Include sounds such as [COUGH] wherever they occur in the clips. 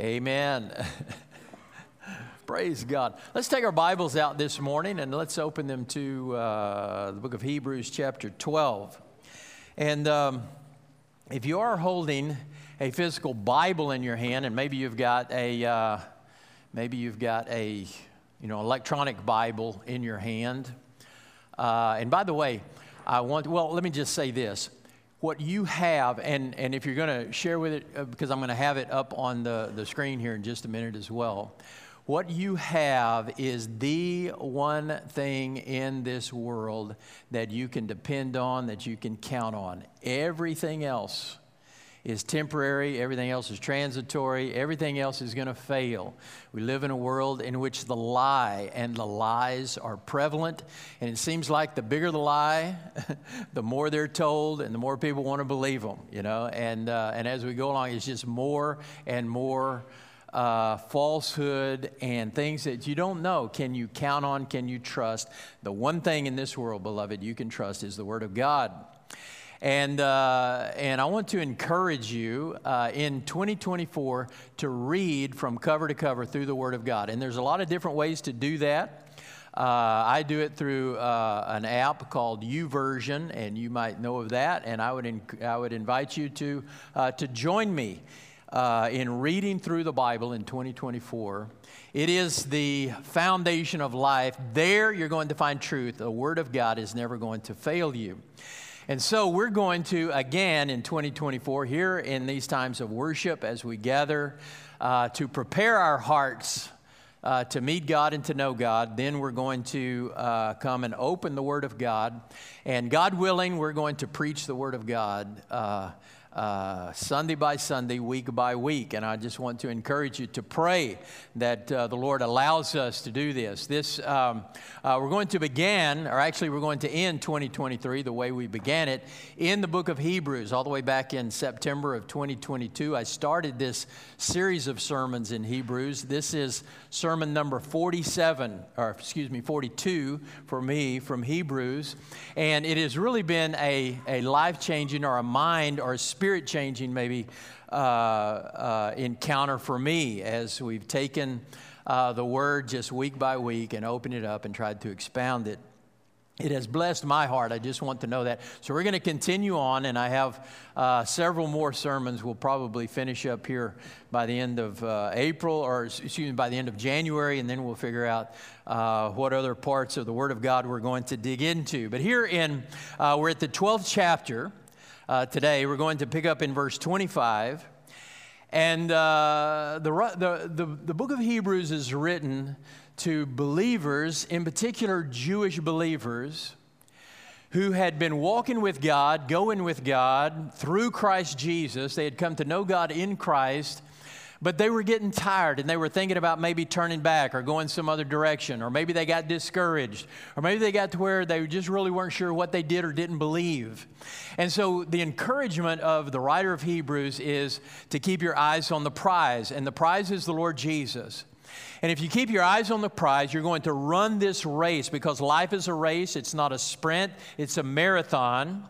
Amen. [LAUGHS] Praise God. Let's take our Bibles out this morning and let's open them to uh, the book of Hebrews, chapter 12. And um, if you are holding a physical Bible in your hand, and maybe you've got a uh, maybe you've got a you know electronic Bible in your hand. Uh, and by the way, I want well, let me just say this what you have, and, and if you're going to share with it, uh, because I'm going to have it up on the, the screen here in just a minute as well. What you have is the one thing in this world that you can depend on, that you can count on. Everything else is temporary, everything else is transitory, everything else is going to fail. We live in a world in which the lie and the lies are prevalent, and it seems like the bigger the lie, [LAUGHS] the more they're told, and the more people want to believe them, you know. And, uh, and as we go along, it's just more and more. Uh, falsehood and things that you don't know. Can you count on? Can you trust? The one thing in this world, beloved, you can trust is the Word of God. And, uh, and I want to encourage you uh, in 2024 to read from cover to cover through the Word of God. And there's a lot of different ways to do that. Uh, I do it through uh, an app called YouVersion, and you might know of that. And I would, inc- I would invite you to, uh, to join me uh, in reading through the Bible in 2024. It is the foundation of life. There you're going to find truth. The Word of God is never going to fail you. And so we're going to, again in 2024, here in these times of worship, as we gather uh, to prepare our hearts uh, to meet God and to know God, then we're going to uh, come and open the Word of God. And God willing, we're going to preach the Word of God uh, Sunday by Sunday, week by week. And I just want to encourage you to pray that uh, the Lord allows us to do this. This um, uh, we're going to begin, or actually, we're going to end 2023 the way we began it in the book of Hebrews, all the way back in September of 2022. I started this series of sermons in Hebrews. This is sermon number 47, or excuse me, 42 for me from Hebrews, and it has really been a, a life changing or a mind or a spirit changing, maybe, uh, uh, encounter for me as we've taken uh, the word just week by week and opened it up and tried to expound it. It has blessed my heart. I just want to know that. So we're going to continue on, and I have uh, several more sermons. We'll probably finish up here by the end of uh, April, or excuse me, by the end of January, and then we'll figure out uh, what other parts of the Word of God we're going to dig into. But here in, uh, we're at the 12th chapter, uh, today. We're going to pick up in verse 25. And uh, the, the, the, the book of Hebrews is written to believers, in particular Jewish believers, who had been walking with God, going with God through Christ Jesus. They had come to know God in Christ, but they were getting tired and they were thinking about maybe turning back or going some other direction, or maybe they got discouraged, or maybe they got to where they just really weren't sure what they did or didn't believe. And so the encouragement of the writer of Hebrews is to keep your eyes on the prize, and the prize is the Lord Jesus. And if you keep your eyes on the prize, you're going to run this race because life is a race. It's not a sprint, it's a marathon.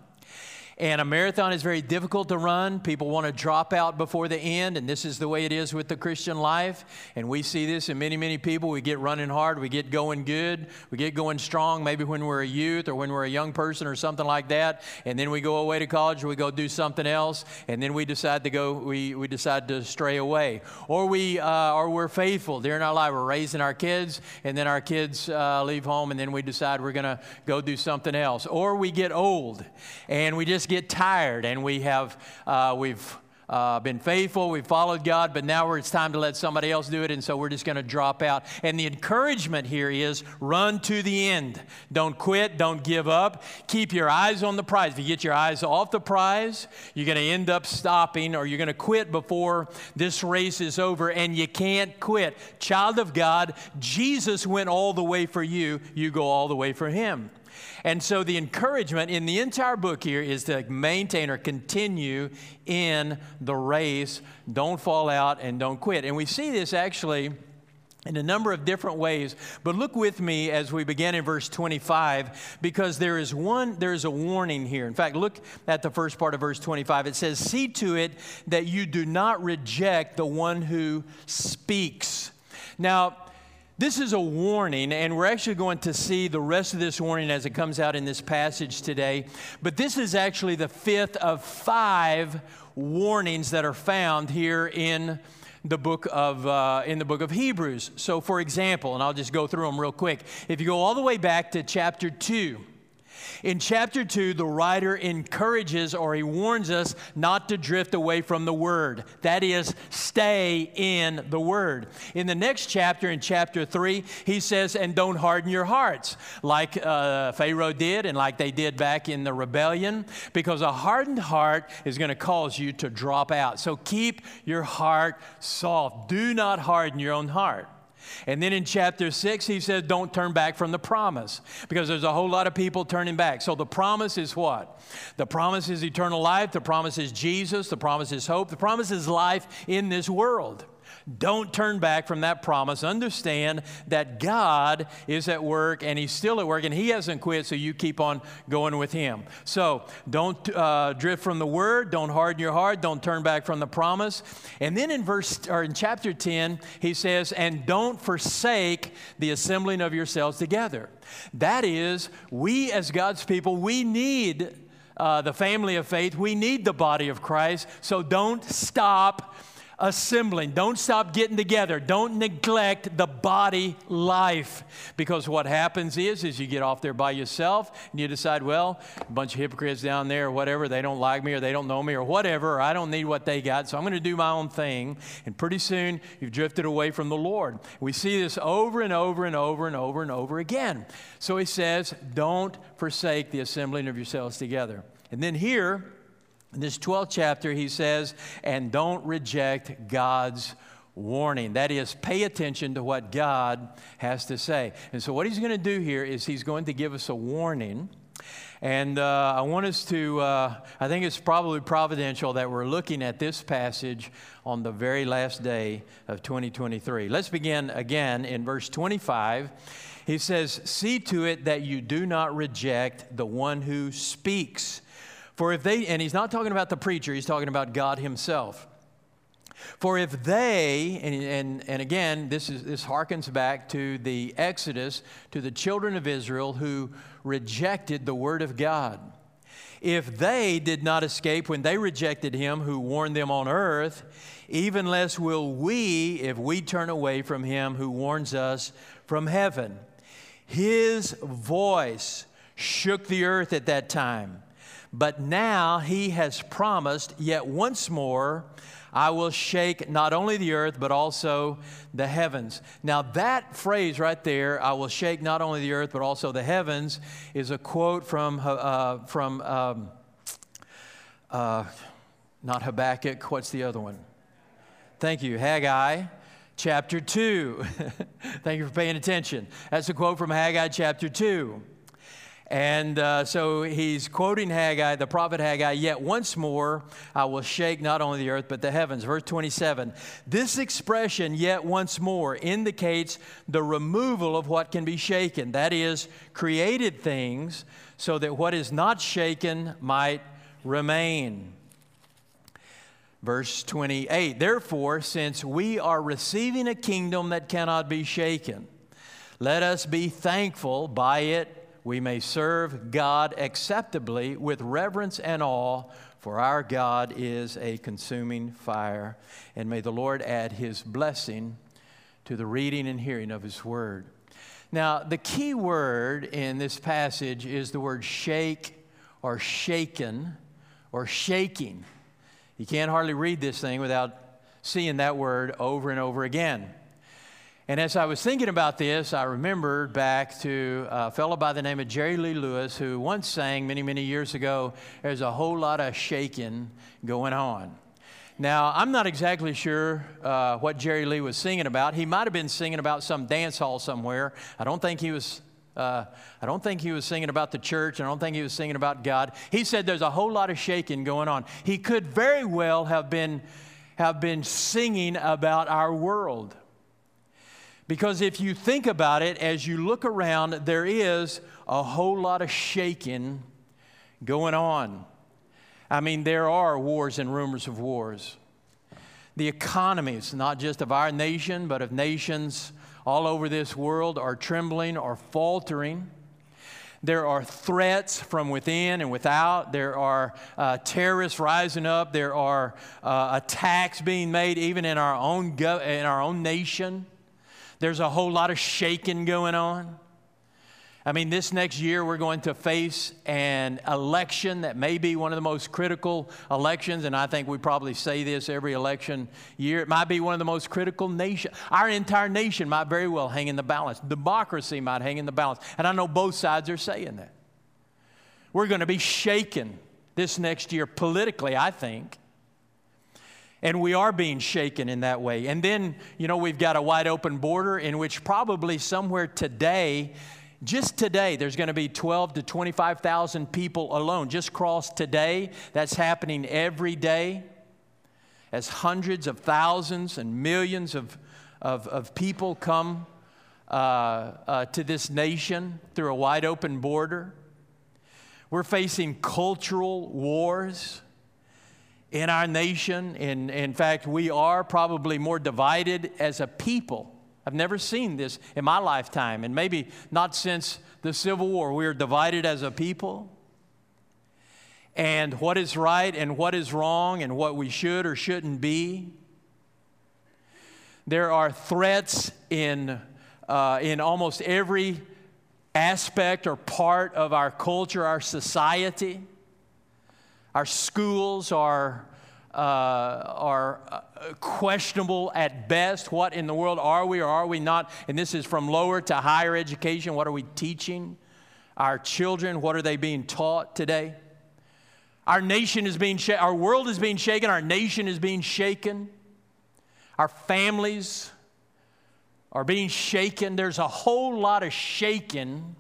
And a marathon is very difficult to run. People want to drop out before the end, and this is the way it is with the Christian life. And we see this in many, many people. We get running hard, we get going good, we get going strong, maybe when we're a youth or when we're a young person or something like that. And then we go away to college, or we go do something else, and then we decide to go, we, we decide to stray away. Or, we, uh, or we're faithful during our life. We're raising our kids, and then our kids uh, leave home, and then we decide we're going to go do something else. Or we get old, and we just get tired and we have, uh, we've uh, been faithful, we've followed God, but now it's time to let somebody else do it, and so we're just going to drop out. And the encouragement here is run to the end. Don't quit, don't give up. Keep your eyes on the prize. If you get your eyes off the prize, you're going to end up stopping or you're going to quit before this race is over, and you can't quit. Child of God, Jesus went all the way for you, you go all the way for Him. And so the encouragement in the entire book here is to maintain or continue in the race. Don't fall out and don't quit. And we see this actually in a number of different ways. But look with me as we begin in verse 25 because there is one there is a warning here. In fact, look at the first part of verse 25. It says, "See to it that you do not reject the one who speaks." Now, this is a warning, and we're actually going to see the rest of this warning as it comes out in this passage today. But this is actually the fifth of five warnings that are found here in the book of uh, in the book of Hebrews. So, for example, and I'll just go through them real quick. If you go all the way back to chapter two. In chapter 2, the writer encourages or he warns us not to drift away from the Word. That is, stay in the Word. In the next chapter, in chapter 3, he says, and don't harden your hearts, like uh, Pharaoh did and like they did back in the rebellion, because a hardened heart is going to cause you to drop out. So keep your heart soft. Do not harden your own heart. And then in chapter 6, he says, Don't turn back from the promise because there's a whole lot of people turning back. So the promise is what? The promise is eternal life. The promise is Jesus. The promise is hope. The promise is life in this world. Don't turn back from that promise. Understand that God is at work and He's still at work and He hasn't quit, so you keep on going with Him. So don't uh, drift from the Word. Don't harden your heart. Don't turn back from the promise. And then in verse or in chapter 10, He says, "And don't forsake the assembling of yourselves together." That is, we as God's people, we need. Uh, the family of faith. We need the body of Christ. So don't stop assembling. Don't stop getting together. Don't neglect the body life. Because what happens is, is you get off there by yourself and you decide, well, a bunch of hypocrites down there or whatever, they don't like me or they don't know me or whatever, or I don't need what they got, so I'm going to do my own thing. And pretty soon you've drifted away from the Lord. We see this over and over and over and over and over again. So he says, don't forsake the assembling of yourselves together. And then here, this 12th chapter, he says, and don't reject God's warning. That is, pay attention to what God has to say. And so, what he's going to do here is he's going to give us a warning. And uh, I want us to, uh, I think it's probably providential that we're looking at this passage on the very last day of 2023. Let's begin again in verse 25. He says, See to it that you do not reject the one who speaks. For if they, and he's not talking about the preacher, he's talking about God himself. For if they, and, and, and again, this, is, this harkens back to the Exodus, to the children of Israel who rejected the word of God. If they did not escape when they rejected him who warned them on earth, even less will we if we turn away from him who warns us from heaven. His voice shook the earth at that time. But now he has promised, yet once more, I will shake not only the earth, but also the heavens. Now, that phrase right there, I will shake not only the earth, but also the heavens, is a quote from, uh, from um, uh, not Habakkuk, what's the other one? Thank you, Haggai chapter 2. [LAUGHS] Thank you for paying attention. That's a quote from Haggai chapter 2. And uh, so he's quoting Haggai, the prophet Haggai, yet once more I will shake not only the earth but the heavens. Verse 27. This expression, yet once more, indicates the removal of what can be shaken. That is, created things so that what is not shaken might remain. Verse 28 Therefore, since we are receiving a kingdom that cannot be shaken, let us be thankful by it we may serve God acceptably with reverence and awe, for our God is a consuming fire. And may the Lord add his blessing to the reading and hearing of his word. Now, the key word in this passage is the word shake or shaken or shaking. You can't hardly read this thing without seeing that word over and over again. And as I was thinking about this, I remembered back to a fellow by the name of Jerry Lee Lewis, who once sang many, many years ago, There's a whole lot of shaking going on. Now, I'm not exactly sure uh, what Jerry Lee was singing about. He might have been singing about some dance hall somewhere. I don't think he was. Uh, I don't think he was singing about the church. I don't think he was singing about God. He said there's a whole lot of shaking going on. He could very well have been, have been singing about our world Because if you think about it, as you look around, there is a whole lot of shaking going on. I mean, there are wars and rumors of wars. The economies, not just of our nation, but of nations all over this world, are trembling or faltering. There are threats from within and without. There are uh, terrorists rising up. There are uh, attacks being made even in our own in our own nation. There's a whole lot of shaking going on. I mean, this next year we're going to face an election that may be one of the most critical elections, and I think we probably say this every election year. It might be one of the most critical nation. Our entire nation might very well hang in the balance. Democracy might hang in the balance, and I know both sides are saying that. We're going to be shaken this next year politically, I think. And we are being shaken in that way. And then, you know, we've got a wide open border in which probably somewhere today just today, there's going to be 12 to 25,000 people alone. Just cross today. That's happening every day as hundreds of thousands and millions of, of, of people come uh, uh, to this nation through a wide open border. We're facing cultural wars in our nation. In, in fact, we are probably more divided as a people I've never seen this in my lifetime, and maybe not since the Civil War. We are divided as a people. And what is right and what is wrong, and what we should or shouldn't be. There are threats in, uh, in almost every aspect or part of our culture, our society. Our schools are uh, are uh, questionable at best. What in the world are we or are we not? And this is from lower to higher education. What are we teaching our children? What are they being taught today? Our nation is being shaken, our world is being shaken, our nation is being shaken, our families are being shaken. There's a whole lot of shaking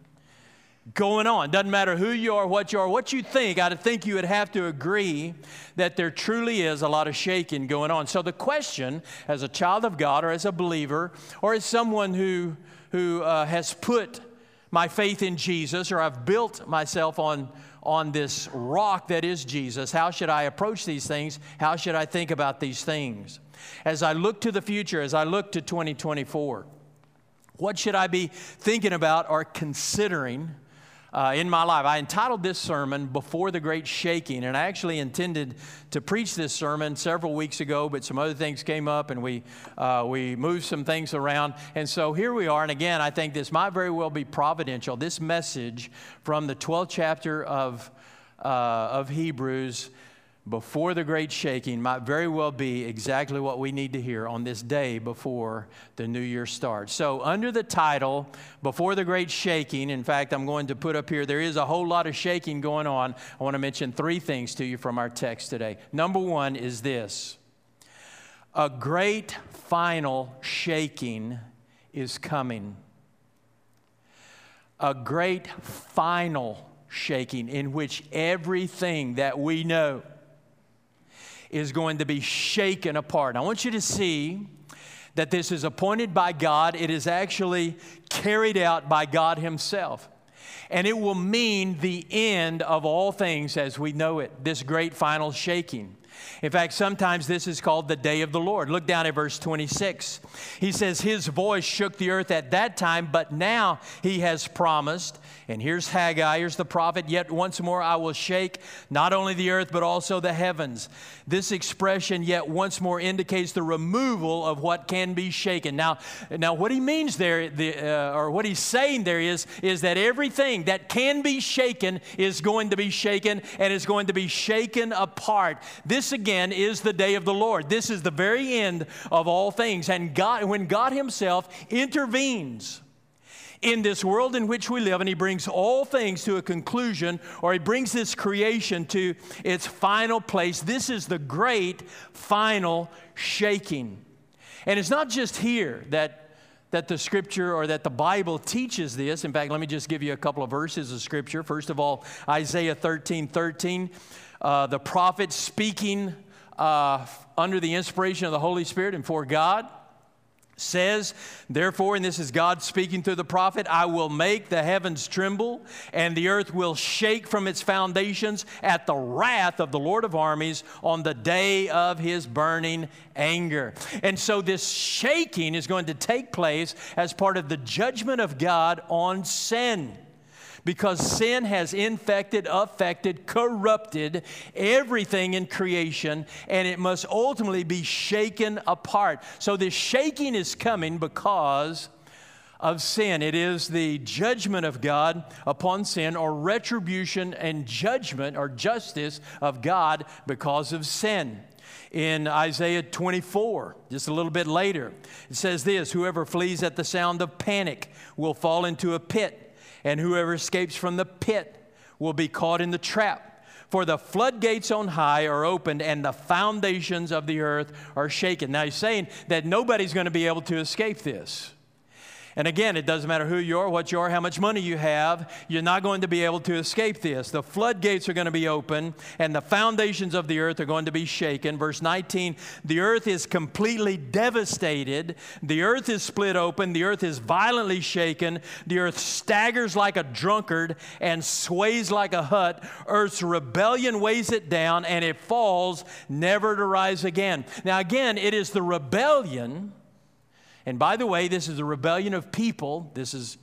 going on. Doesn't matter who you are, what you are, what you think. I think you would have to agree that there truly is a lot of shaking going on. So the question, as a child of God or as a believer or as someone who who uh, has put my faith in Jesus or I've built myself on on this rock that is Jesus, how should I approach these things? How should I think about these things? As I look to the future, as I look to 2024, what should I be thinking about or considering? Uh, in my life. I entitled this sermon Before the Great Shaking, and I actually intended to preach this sermon several weeks ago, but some other things came up and we, uh, we moved some things around. And so here we are. And again, I think this might very well be providential. This message from the 12th chapter of, uh, of Hebrews before the great shaking might very well be exactly what we need to hear on this day before the new year starts. So, under the title, Before the Great Shaking, in fact, I'm going to put up here, there is a whole lot of shaking going on. I want to mention three things to you from our text today. Number one is this a great final shaking is coming. A great final shaking in which everything that we know is going to be shaken apart. I want you to see that this is appointed by God, it is actually carried out by God Himself. And it will mean the end of all things as we know it, this great final shaking. In fact, sometimes this is called the day of the Lord. Look down at verse 26. He says, His voice shook the earth at that time, but now He has promised and here's Haggai, here's the prophet, yet once more I will shake not only the earth, but also the heavens. This expression, yet once more, indicates the removal of what can be shaken. Now, now what he means there, the, uh, or what he's saying there is, is that everything that can be shaken is going to be shaken and is going to be shaken apart. This again is the day of the Lord. This is the very end of all things. And God, when God Himself intervenes, in this world in which we live, and He brings all things to a conclusion, or He brings this creation to its final place. This is the great final shaking. And it's not just here that that the scripture or that the Bible teaches this. In fact, let me just give you a couple of verses of scripture. First of all, Isaiah 13 13, uh, the prophet speaking uh, under the inspiration of the Holy Spirit and for God says, therefore, and this is God speaking through the prophet, I will make the heavens tremble, and the earth will shake from its foundations at the wrath of the Lord of armies on the day of his burning anger. And so, this shaking is going to take place as part of the judgment of God on sin because sin has infected, affected, corrupted everything in creation, and it must ultimately be shaken apart. So, this shaking is coming because of sin. It is the judgment of God upon sin, or retribution and judgment or justice of God because of sin. In Isaiah 24, just a little bit later, it says this Whoever flees at the sound of panic will fall into a pit and whoever escapes from the pit will be caught in the trap. For the floodgates on high are opened and the foundations of the earth are shaken. Now he's saying that nobody's going to be able to escape this. And again, it doesn't matter who you are, what you are, how much money you have, you're not going to be able to escape this. The floodgates are going to be open and the foundations of the earth are going to be shaken. Verse 19 the earth is completely devastated, the earth is split open, the earth is violently shaken, the earth staggers like a drunkard and sways like a hut. Earth's rebellion weighs it down and it falls, never to rise again. Now, again, it is the rebellion and by the way, this is a rebellion of people. This is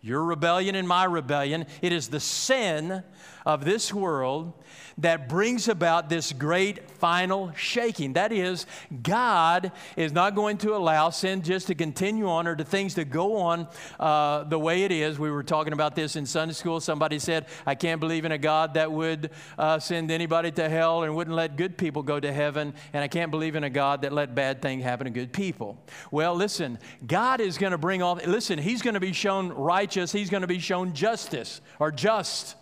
your rebellion and my rebellion. It is the sin of this world that brings about this great final shaking. That is, God is not going to allow sin just to continue on or to things to go on uh, the way it is. We were talking about this in Sunday school. Somebody said, I can't believe in a God that would uh, send anybody to hell and wouldn't let good people go to heaven. And I can't believe in a God that let bad things happen to good people. Well, listen, God is going to bring all, listen, He's going to be shown righteous, He's going to be shown justice or just.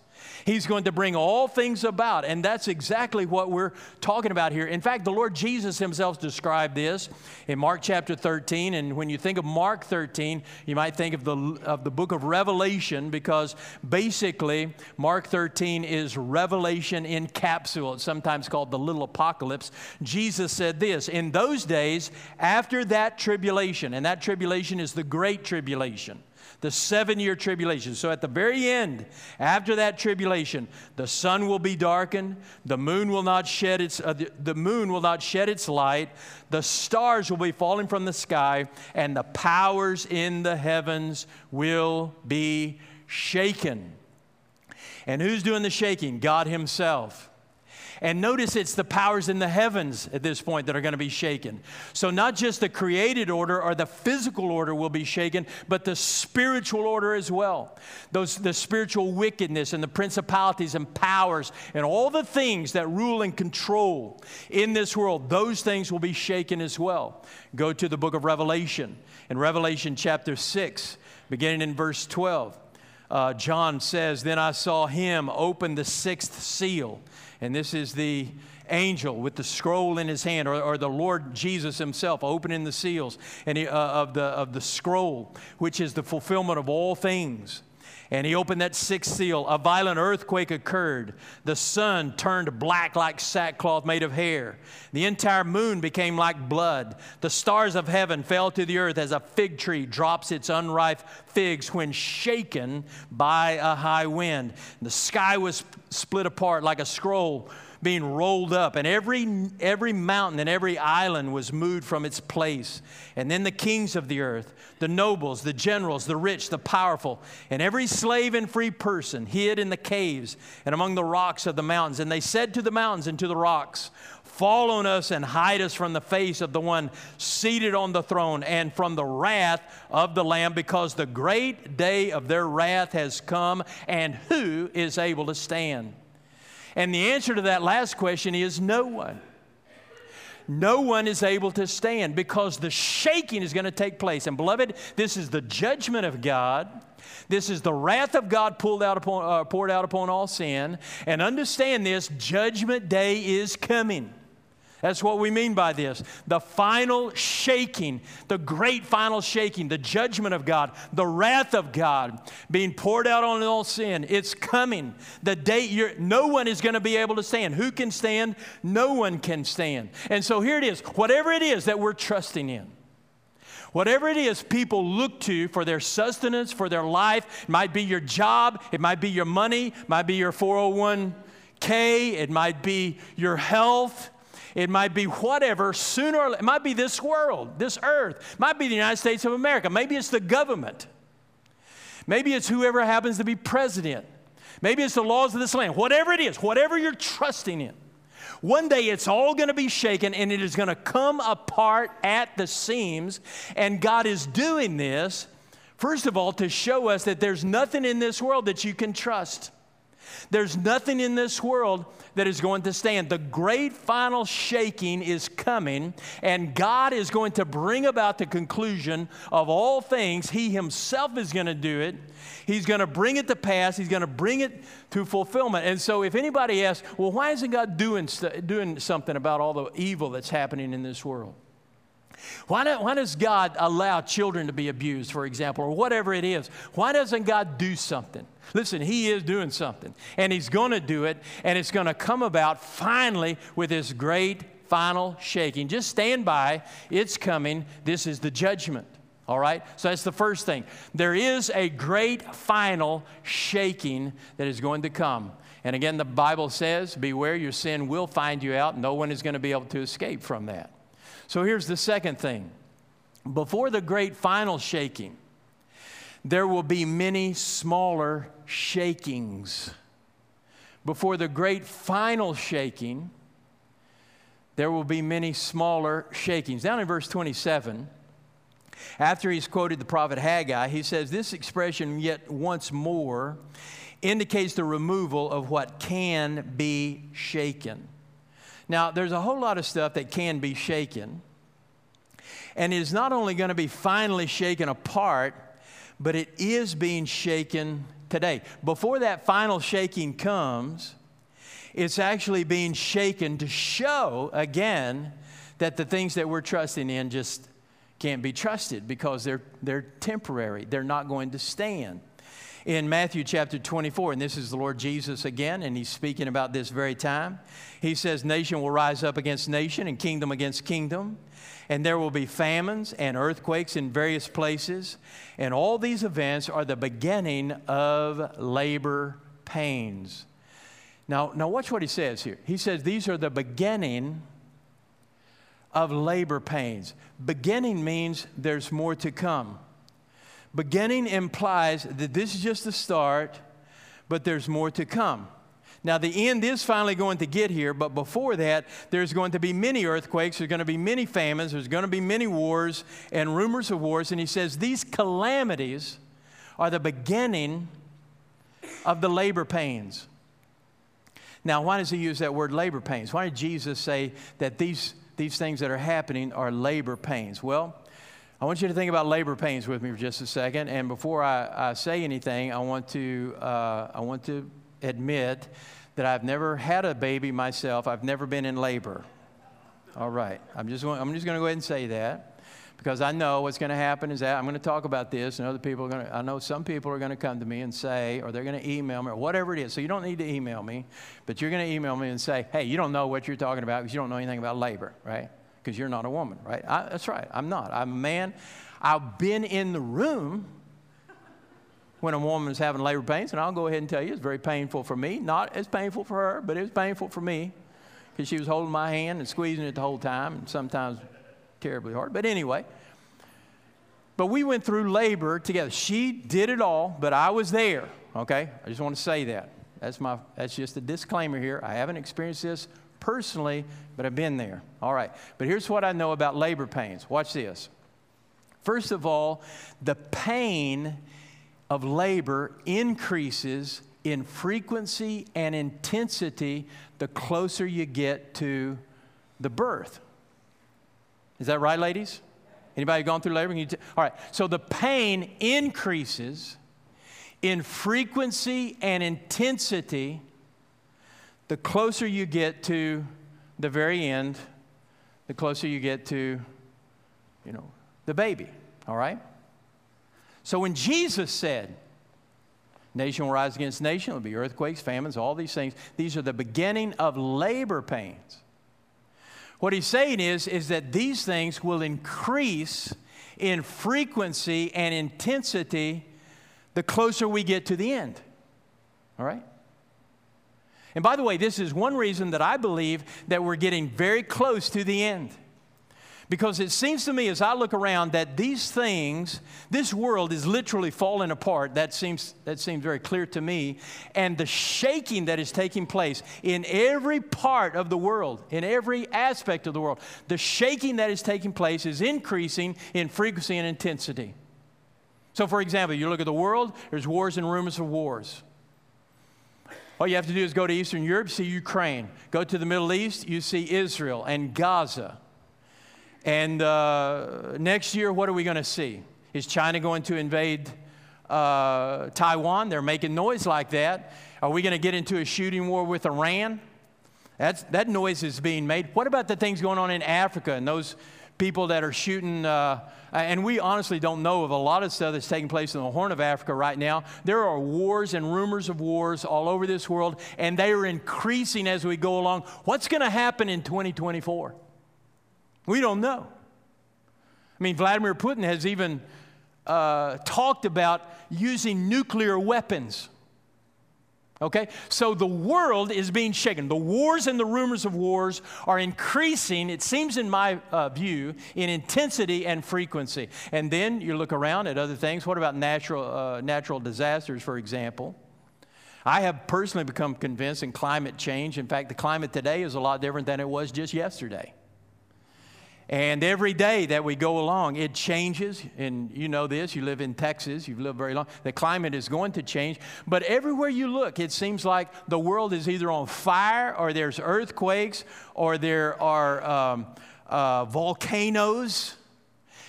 He's going to bring all things about. And that's exactly what we're talking about here. In fact, the Lord Jesus himself described this in Mark chapter 13. And when you think of Mark 13, you might think of the, of the book of Revelation because basically Mark 13 is Revelation in capsule. It's sometimes called the little apocalypse. Jesus said this In those days, after that tribulation, and that tribulation is the great tribulation the seven year tribulation. So at the very end, after that tribulation, the sun will be darkened, the moon will not shed its, uh, the, the moon will not shed its light, the stars will be falling from the sky, and the powers in the heavens will be shaken. And who's doing the shaking? God Himself. And notice it's the powers in the heavens at this point that are going to be shaken. So, not just the created order or the physical order will be shaken, but the spiritual order as well. Those, the spiritual wickedness and the principalities and powers and all the things that rule and control in this world, those things will be shaken as well. Go to the book of Revelation. In Revelation chapter 6, beginning in verse 12. Uh, John says, Then I saw him open the sixth seal and this is the angel with the scroll in his hand, or, or the Lord Jesus himself opening the seals and he, uh, of, the, of the scroll, which is the fulfillment of all things. And he opened that sixth seal. A violent earthquake occurred. The sun turned black like sackcloth made of hair. The entire moon became like blood. The stars of heaven fell to the earth as a fig tree drops its unripe figs when shaken by a high wind. The sky was split apart like a scroll being rolled up, and every, every mountain and every island was moved from its place. And then the kings of the earth, the nobles, the generals, the rich, the powerful, and every slave and free person hid in the caves and among the rocks of the mountains. And they said to the mountains and to the rocks, Fall on us and hide us from the face of the one seated on the throne and from the wrath of the Lamb, because the great day of their wrath has come, and who is able to stand? And the answer to that last question is no one. No one is able to stand because the shaking is going to take place. And beloved, this is the judgment of God. This is the wrath of God pulled out upon, uh, poured out upon all sin. And understand this judgment day is coming. That's what we mean by this. The final shaking, the great final shaking, the judgment of God, the wrath of God being poured out on all sin. It's coming. The day you're, no one is going to be able to stand. Who can stand? No one can stand. And so here it is. Whatever it is that we're trusting in, Whatever it is people look to for their sustenance, for their life, it might be your job, it might be your money, it might be your 401k, it might be your health, it might be whatever, sooner or later, it might be this world, this earth, it might be the United States of America, maybe it's the government, maybe it's whoever happens to be president, maybe it's the laws of this land, whatever it is, whatever you're trusting in. One day it's all going to be shaken and it is going to come apart at the seams. And God is doing this, first of all, to show us that there's nothing in this world that you can trust. There's nothing in this world that is going to stand. The great final shaking is coming, and God is going to bring about the conclusion of all things. He Himself is going to do it. He's going to bring it to pass. He's going to bring it to fulfillment. And so, if anybody asks, well, why isn't God doing, doing something about all the evil that's happening in this world? Why, do, why, does God allow children to be abused, for example, or whatever it is? Why doesn't God do something? Listen, He is doing something, and He's going to do it, and it's going to come about finally with this great final shaking. Just stand by, it's coming. This is the judgment. All right? So that's the first thing. There is a great final shaking that is going to come. And again, the Bible says, Beware, your sin will find you out. No one is going to be able to escape from that. So here's the second thing before the great final shaking, there will be many smaller shakings. Before the great final shaking, there will be many smaller shakings. Down in verse 27, after he's quoted the prophet Haggai, he says, This expression, yet once more, indicates the removal of what can be shaken. Now, there's a whole lot of stuff that can be shaken. And it is not only going to be finally shaken apart, but it is being shaken today. Before that final shaking comes, it's actually being shaken to show again that the things that we're trusting in just can't be trusted because they're, they're temporary, they're not going to stand in Matthew chapter 24, and this is the Lord Jesus again, and he's speaking about this very time. He says, Nation will rise up against nation and kingdom against kingdom, and there will be famines and earthquakes in various places. And all these events are the beginning of labor pains. Now, now watch what he says here. He says, These are the beginning of labor pains. Beginning means there's more to come. Beginning implies that this is just the start, but there's more to come. Now, the end is finally going to get here, but before that, there's going to be many earthquakes, there's going to be many famines, there's going to be many wars and rumors of wars. And he says these calamities are the beginning of the labor pains. Now, why does he use that word labor pains? Why did Jesus say that these, these things that are happening are labor pains? Well, I want you to think about labor pains with me for just a second. And before I, I say anything, I want to, uh, I want to admit that I've never had a baby myself. I've never been in labor. All right. I'm just, I'm just going to go ahead and say that because I know what's going to happen is that I'm going to talk about this, and other people are going to, I know some people are going to come to me and say, or they're going to email me, or whatever it is. So you don't need to email me, but you're going to email me and say, hey, you don't know what you're talking about because you don't know anything about labor, right? Because you're not a woman, right? I, that's right. I'm not. I'm a man. I've been in the room when a woman is having labor pains, and I'll go ahead and tell you it's very painful for me. Not as painful for her, but it was painful for me because she was holding my hand and squeezing it the whole time, and sometimes terribly hard. But anyway, but we went through labor together. She did it all, but I was there. Okay, I just want to say that. That's my. That's just a disclaimer here. I haven't experienced this personally, but I've been there. All right. But here's what I know about labor pains. Watch this. First of all, the pain of labor increases in frequency and intensity the closer you get to the birth. Is that right, ladies? Anybody gone through labor? T- all right. So the pain increases in frequency and intensity the closer you get to the very end, the closer you get to, you know, the baby, all right? So when Jesus said, Nation will rise against nation, there'll be earthquakes, famines, all these things, these are the beginning of labor pains. What he's saying is, is that these things will increase in frequency and intensity the closer we get to the end. All right? And by the way, this is one reason that I believe that we're getting very close to the end. Because it seems to me as I look around that these things, this world is literally falling apart. That seems, that seems very clear to me. And the shaking that is taking place in every part of the world, in every aspect of the world, the shaking that is taking place is increasing in frequency and intensity. So, for example, you look at the world, there's wars and rumors of wars. All you have to do is go to Eastern Europe, see Ukraine. Go to the Middle East, you see Israel and Gaza. And uh, next year, what are we going to see? Is China going to invade uh, Taiwan? They're making noise like that. Are we going to get into a shooting war with Iran? That's, that noise is being made. What about the things going on in Africa and those people that are shooting? Uh, and we honestly don't know of a lot of stuff that's taking place in the Horn of Africa right now. There are wars and rumors of wars all over this world, and they are increasing as we go along. What's going to happen in 2024? We don't know. I mean, Vladimir Putin has even uh, talked about using nuclear weapons. Okay? So the world is being shaken. The wars and the rumors of wars are increasing, it seems, in my uh, view, in intensity and frequency. And then you look around at other things. What about natural, uh, natural disasters, for example? I have personally become convinced in climate change. In fact, the climate today is a lot different than it was just yesterday. And every day that we go along, it changes. And you know this, you live in Texas, you've lived very long. The climate is going to change. But everywhere you look, it seems like the world is either on fire, or there's earthquakes, or there are um, uh, volcanoes.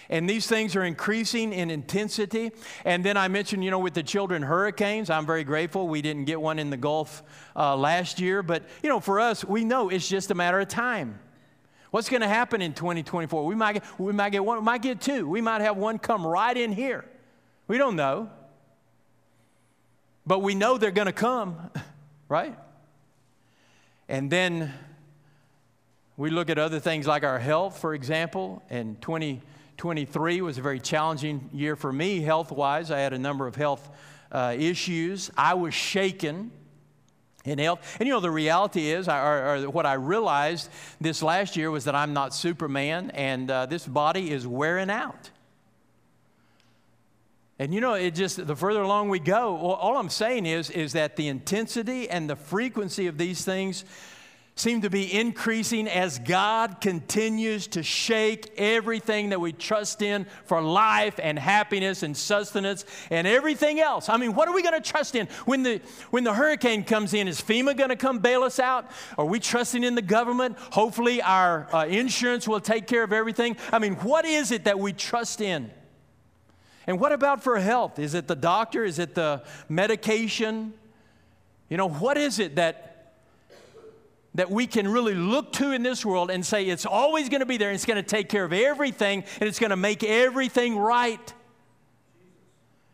And these things are increasing in intensity. And then I mentioned, you know, with the children hurricanes, I'm very grateful we didn't get one in the Gulf uh, last year. But, you know, for us, we know it's just a matter of time. What's going to happen in 2024? We might, get, we might get one, we might get two. We might have one come right in here. We don't know. But we know they're going to come, [LAUGHS] right? And then we look at other things like our health, for example. And 2023 was a very challenging year for me, health wise. I had a number of health uh, issues. I was shaken in health. And you know, the reality is, or, or, what I realized this last year was that I'm not Superman and uh, this body is wearing out. And you know, it just, the further along we go, well, all I'm saying is, is that the intensity and the frequency of these things seem to be increasing as God continues to shake everything that we trust in for life and happiness and sustenance and everything else. I mean, what are we going to trust in? When the, when the hurricane comes in, is FEMA going to come bail us out? Are we trusting in the government? Hopefully, our uh, insurance will take care of everything. I mean, what is it that we trust in? And what about for health? Is it the doctor? Is it the medication? You know, what is it that that we can really look to in this world and say it's always going to be there and it's going to take care of everything and it's going to make everything right.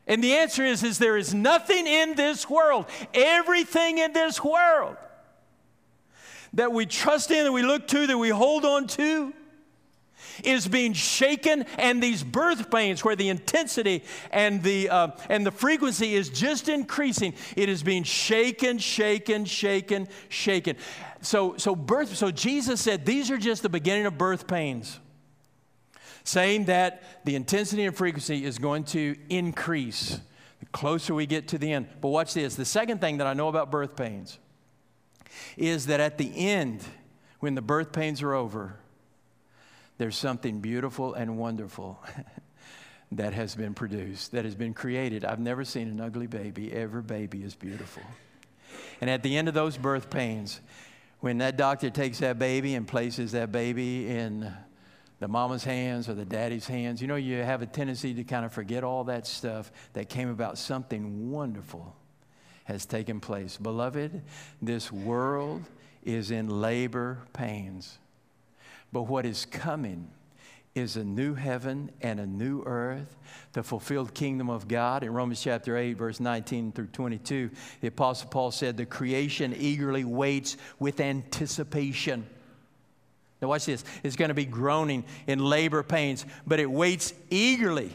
And the answer is, is there is nothing in this world, everything in this world that we trust in, that we look to, that we hold on to is being shaken, and these birth pains, where the intensity and the, uh, and the frequency is just increasing, it is being shaken, shaken, shaken, shaken. So, so, birth, so Jesus said these are just the beginning of birth pains, saying that the intensity and frequency is going to increase the closer we get to the end. But watch this the second thing that I know about birth pains is that at the end, when the birth pains are over, there's something beautiful and wonderful [LAUGHS] that has been produced, that has been created. I've never seen an ugly baby. Every baby is beautiful. And at the end of those birth pains, when that doctor takes that baby and places that baby in the mama's hands or the daddy's hands, you know, you have a tendency to kind of forget all that stuff that came about. Something wonderful has taken place. Beloved, this world is in labor pains. But what is coming is a new heaven and a new earth, the fulfilled kingdom of God. In Romans chapter 8, verse 19 through 22, the Apostle Paul said, The creation eagerly waits with anticipation. Now, watch this. It's going to be groaning in labor pains, but it waits eagerly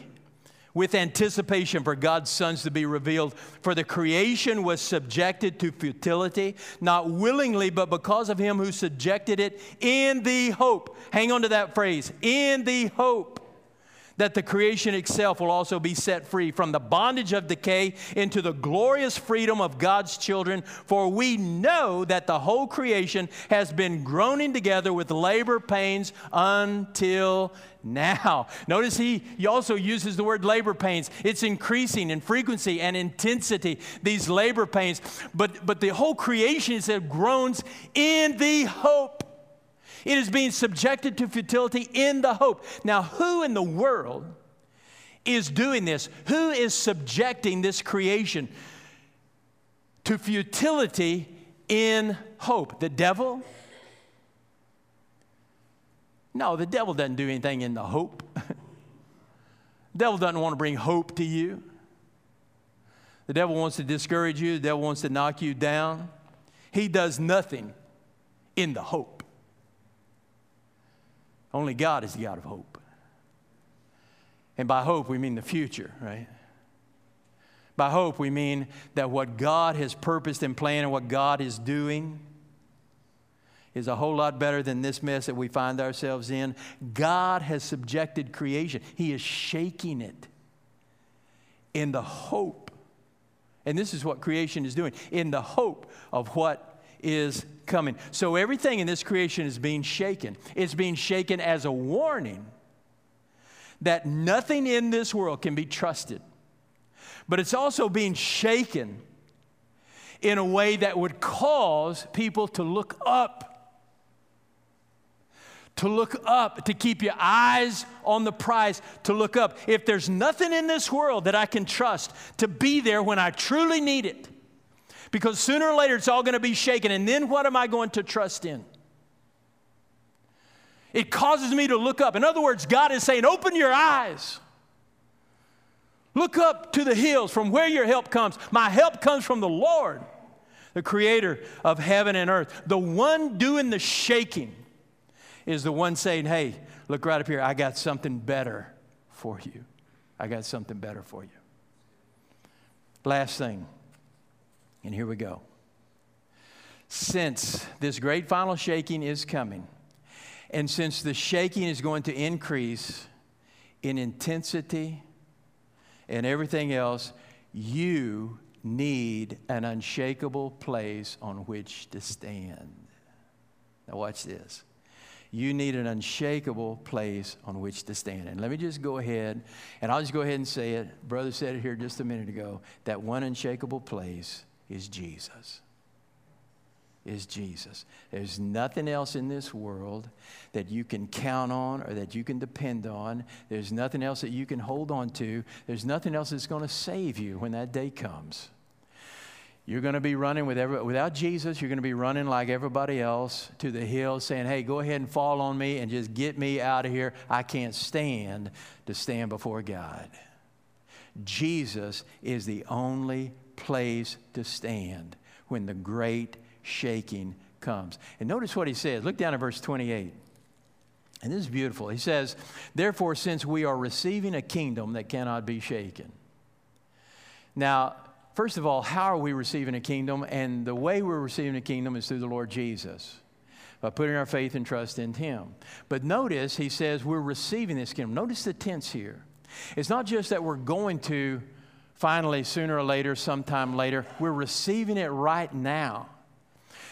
with anticipation for God's sons to be revealed. For the creation was subjected to futility, not willingly, but because of him who subjected it in the hope. Hang on to that phrase in the hope that the creation itself will also be set free from the bondage of decay into the glorious freedom of God's children. For we know that the whole creation has been groaning together with labor pains until now. [LAUGHS] Notice he, he also uses the word labor pains. It's increasing in frequency and intensity, these labor pains. But, but the whole creation, is said, groans in the hope it is being subjected to futility in the hope. Now, who in the world is doing this? Who is subjecting this creation to futility in hope? The devil? No, the devil doesn't do anything in the hope. the [LAUGHS] devil doesn't want to bring hope to you. The devil wants to discourage you, the devil wants to knock you down. He does nothing in the hope. Only God is the God of hope. And by hope, we mean the future, right? By hope, we mean that what God has purposed and planned and what God is doing is a whole lot better than this mess that we find ourselves in. God has subjected creation, He is shaking it in the hope. And this is what creation is doing in the hope of what is coming. So everything in this creation is being shaken. It's being shaken as a warning that nothing in this world can be trusted. But it's also being shaken in a way that would cause people to look up. To look up, to keep your eyes on the prize, to look up. If there's nothing in this world that I can trust to be there when I truly need it, because sooner or later it's all going to be shaken. And then what am I going to trust in? It causes me to look up. In other words, God is saying, Open your eyes. Look up to the hills from where your help comes. My help comes from the Lord, the creator of heaven and earth. The one doing the shaking is the one saying, Hey, look right up here. I got something better for you. I got something better for you. Last thing and here we go. Since this great final shaking is coming, and since the shaking is going to increase in intensity and everything else, you need an unshakable place on which to stand. Now, watch this. You need an unshakable place on which to stand. And let me just go ahead, and I'll just go ahead and say it. Brother said it here just a minute ago. That one unshakable place is Jesus. Is Jesus. There's nothing else in this world that you can count on or that you can depend on. There's nothing else that you can hold on to. There's nothing else that's going to save you when that day comes. You're going to be running with every, without Jesus, you're going to be running like everybody else to the hill saying, Hey, go ahead and fall on me and just get me out of here. I can't stand to stand before God. Jesus is the only place to stand when the great shaking comes. And notice what he says. Look down at verse 28. And this is beautiful. He says, Therefore, since we are receiving a kingdom that cannot be shaken. Now, first of all, how are we receiving a kingdom? And the way we're receiving a kingdom is through the Lord Jesus, by putting our faith and trust in Him. But notice, he says, we're receiving this kingdom. Notice the tense here. It's not just that we're going to finally, sooner or later, sometime later, we're receiving it right now.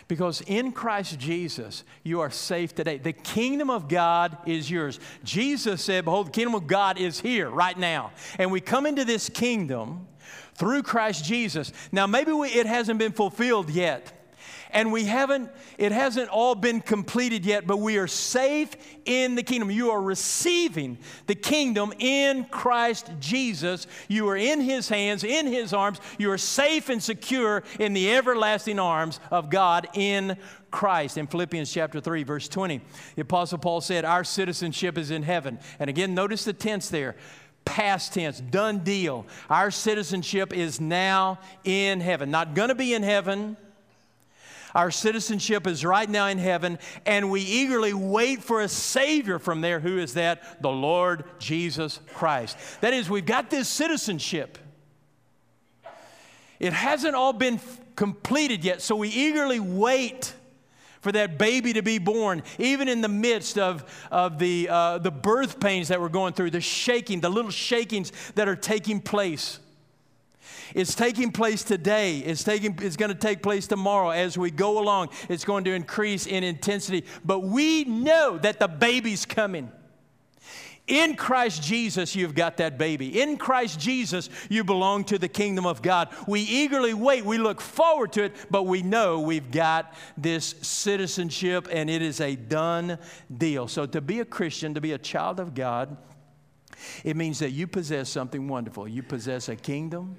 Because in Christ Jesus, you are safe today. The kingdom of God is yours. Jesus said, Behold, the kingdom of God is here right now. And we come into this kingdom through Christ Jesus. Now, maybe we, it hasn't been fulfilled yet and we haven't, it hasn't all been completed yet, but we are safe in the kingdom. You are receiving the kingdom in Christ Jesus. You are in his hands, in his arms. You are safe and secure in the everlasting arms of God in Christ. In Philippians chapter 3, verse 20, the Apostle Paul said, Our citizenship is in heaven. And again, notice the tense there past tense, done deal. Our citizenship is now in heaven. Not going to be in heaven, Our citizenship is right now in heaven, and we eagerly wait for a Savior from there. Who is that? The Lord Jesus Christ. That is, we've got this citizenship. It hasn't all been completed yet, so we eagerly wait for that baby to be born, even in the midst of, of the, uh, the birth pains that we're going through, the shaking, the little shakings that are taking place. It's taking place today. It's, taking, it's going to take place tomorrow. As we go along, it's going to increase in intensity. But we know that the baby's coming. In Christ Jesus, you've got that baby. In Christ Jesus, you belong to the kingdom of God. We eagerly wait. We look forward to it, but we know we've got this citizenship and it is a done deal. So, to be a Christian, to be a child of God, it means that you possess something wonderful. You possess a kingdom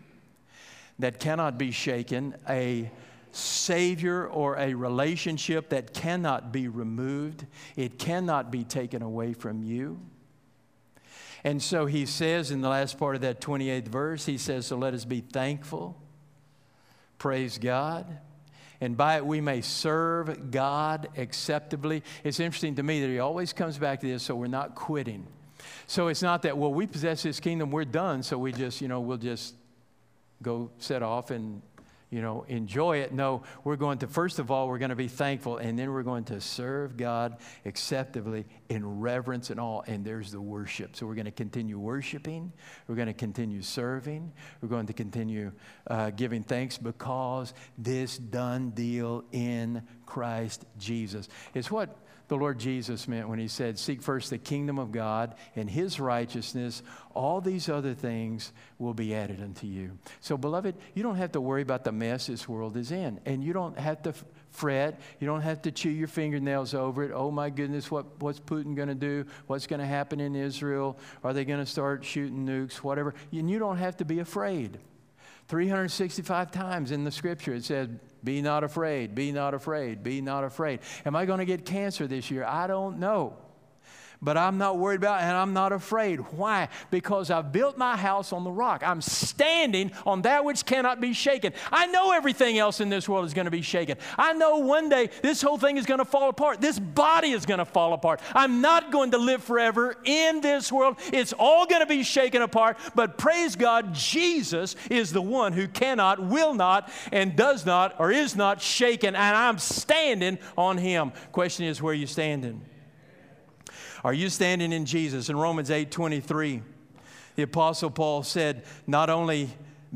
that cannot be shaken, a Savior or a relationship that cannot be removed, it cannot be taken away from you. And so he says in the last part of that 28th verse, he says, So let us be thankful, praise God, and by it we may serve God acceptably. It's interesting to me that he always comes back to this, so we're not quitting. So it's not that, well, we possess this kingdom, we're done, so we just, you know, we'll just go set off and you know, enjoy it. No, we're going to, first of all, we're going to be thankful, and then we're going to serve God acceptably in reverence and all. And there's the worship. So we're going to continue worshiping. We're going to continue serving. We're going to continue uh, giving thanks because this done deal in Christ Jesus is what the Lord Jesus meant when he said, Seek first the kingdom of God and his righteousness. All these other things will be added unto you. So, beloved, you don't have to worry about the mess this world is in. And you don't have to fret. You don't have to chew your fingernails over it. Oh my goodness, what, what's Putin going to do? What's going to happen in Israel? Are they going to start shooting nukes? Whatever. And you don't have to be afraid. 365 times in the scripture it says, be not afraid, be not afraid, be not afraid. Am I going to get cancer this year? I don't know but I'm not worried about it and I'm not afraid. Why? Because I've built my house on the rock. I'm standing on that which cannot be shaken. I know everything else in this world is going to be shaken. I know one day this whole thing is going to fall apart. This body is going to fall apart. I'm not going to live forever in this world. It's all going to be shaken apart. But praise God, Jesus is the one who cannot, will not, and does not, or is not shaken. And I'm standing on Him. Question is, where are you standing? Are you standing in Jesus? In Romans 8 23, the Apostle Paul said, Not only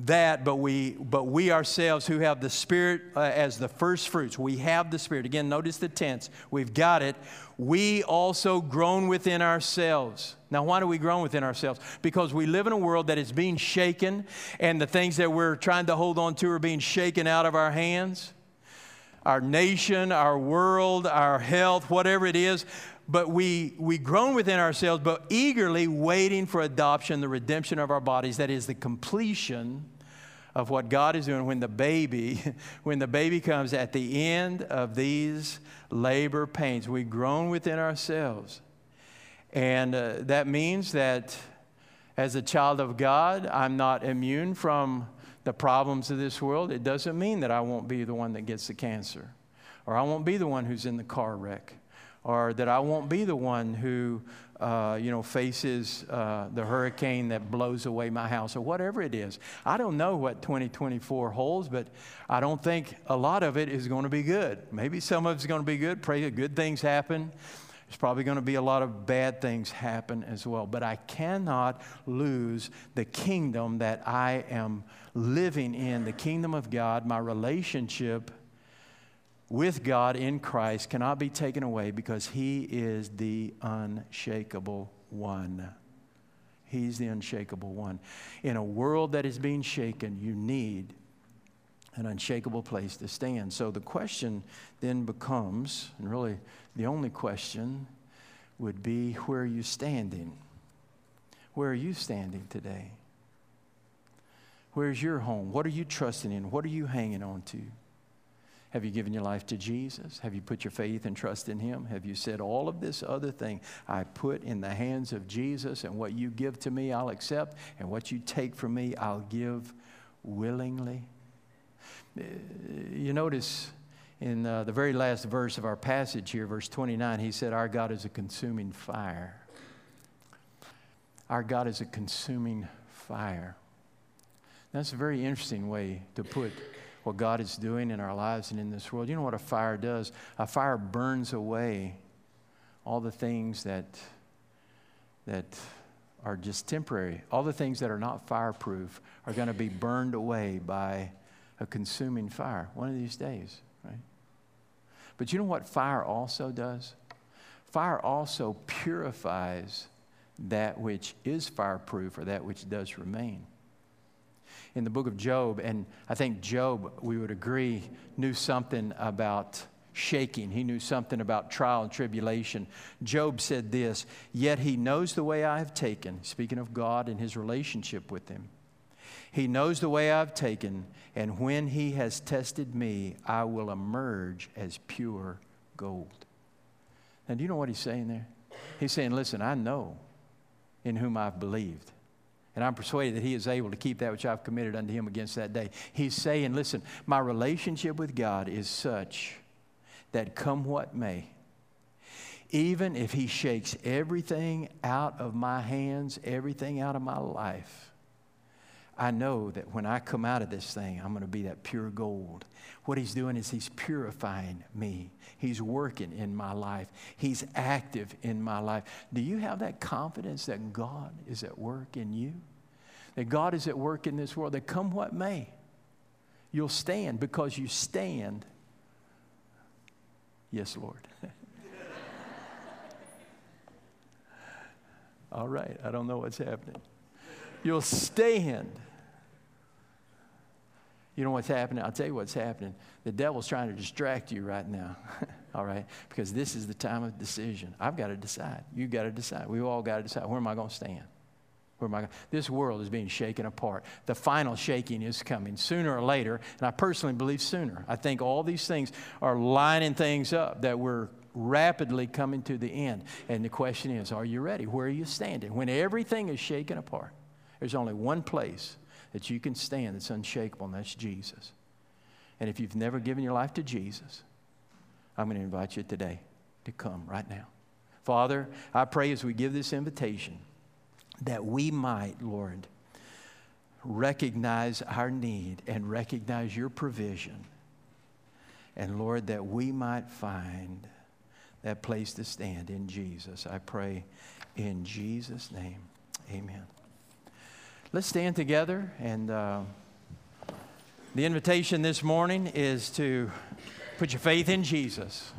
that, but we, but we ourselves who have the Spirit uh, as the first fruits, we have the Spirit. Again, notice the tense. We've got it. We also groan within ourselves. Now, why do we groan within ourselves? Because we live in a world that is being shaken, and the things that we're trying to hold on to are being shaken out of our hands. Our nation, our world, our health, whatever it is, but we, we groan within ourselves, but eagerly waiting for adoption, the redemption of our bodies. That is the completion of what God is doing when the baby, [LAUGHS] when the baby comes at the end of these labor pains. We groan within ourselves. And uh, that means that as a child of God, I'm not immune from the problems of this world. It doesn't mean that I won't be the one that gets the cancer or I won't be the one who's in the car wreck or that I won't be the one who, uh, you know, faces uh, the hurricane that blows away my house or whatever it is. I don't know what 2024 holds, but I don't think a lot of it is going to be good. Maybe some of it's going to be good. Pray that good things happen. There's probably going to be a lot of bad things happen as well. But I cannot lose the kingdom that I am living in, the kingdom of God, my relationship with God in Christ cannot be taken away because He is the unshakable one. He's the unshakable one. In a world that is being shaken, you need an unshakable place to stand. So the question then becomes, and really the only question would be where are you standing? Where are you standing today? Where's your home? What are you trusting in? What are you hanging on to? Have you given your life to Jesus? Have you put your faith and trust in Him? Have you said, All of this other thing I put in the hands of Jesus, and what you give to me, I'll accept, and what you take from me, I'll give willingly? Uh, you notice in uh, the very last verse of our passage here, verse 29, he said, Our God is a consuming fire. Our God is a consuming fire. That's a very interesting way to put what God is doing in our lives and in this world. You know what a fire does? A fire burns away all the things that, that are just temporary. All the things that are not fireproof are going to be burned away by a consuming fire one of these days, right? But you know what fire also does? Fire also purifies that which is fireproof or that which does remain. In the book of Job, and I think Job, we would agree, knew something about shaking. He knew something about trial and tribulation. Job said this Yet he knows the way I have taken, speaking of God and his relationship with him. He knows the way I've taken, and when he has tested me, I will emerge as pure gold. Now, do you know what he's saying there? He's saying, Listen, I know in whom I've believed. And I'm persuaded that he is able to keep that which I've committed unto him against that day. He's saying, Listen, my relationship with God is such that come what may, even if he shakes everything out of my hands, everything out of my life, I know that when I come out of this thing, I'm going to be that pure gold. What he's doing is he's purifying me. He's working in my life. He's active in my life. Do you have that confidence that God is at work in you? That God is at work in this world, that come what may, you'll stand because you stand. Yes, Lord. [LAUGHS] All right, I don't know what's happening. You'll stand you know what's happening? I'll tell you what's happening. The devil's trying to distract you right now, [LAUGHS] all right? Because this is the time of decision. I've got to decide. You've got to decide. We've all got to decide. Where am I going to stand? Where am I going? This world is being shaken apart. The final shaking is coming sooner or later, and I personally believe sooner. I think all these things are lining things up that we're rapidly coming to the end. And the question is, are you ready? Where are you standing? When everything is shaken apart, there's only one place that you can stand that's unshakable, and that's Jesus. And if you've never given your life to Jesus, I'm going to invite you today to come right now. Father, I pray as we give this invitation that we might, Lord, recognize our need and recognize your provision. And Lord, that we might find that place to stand in Jesus. I pray in Jesus' name. Amen. Let's stand together. And uh, the invitation this morning is to put your faith in Jesus.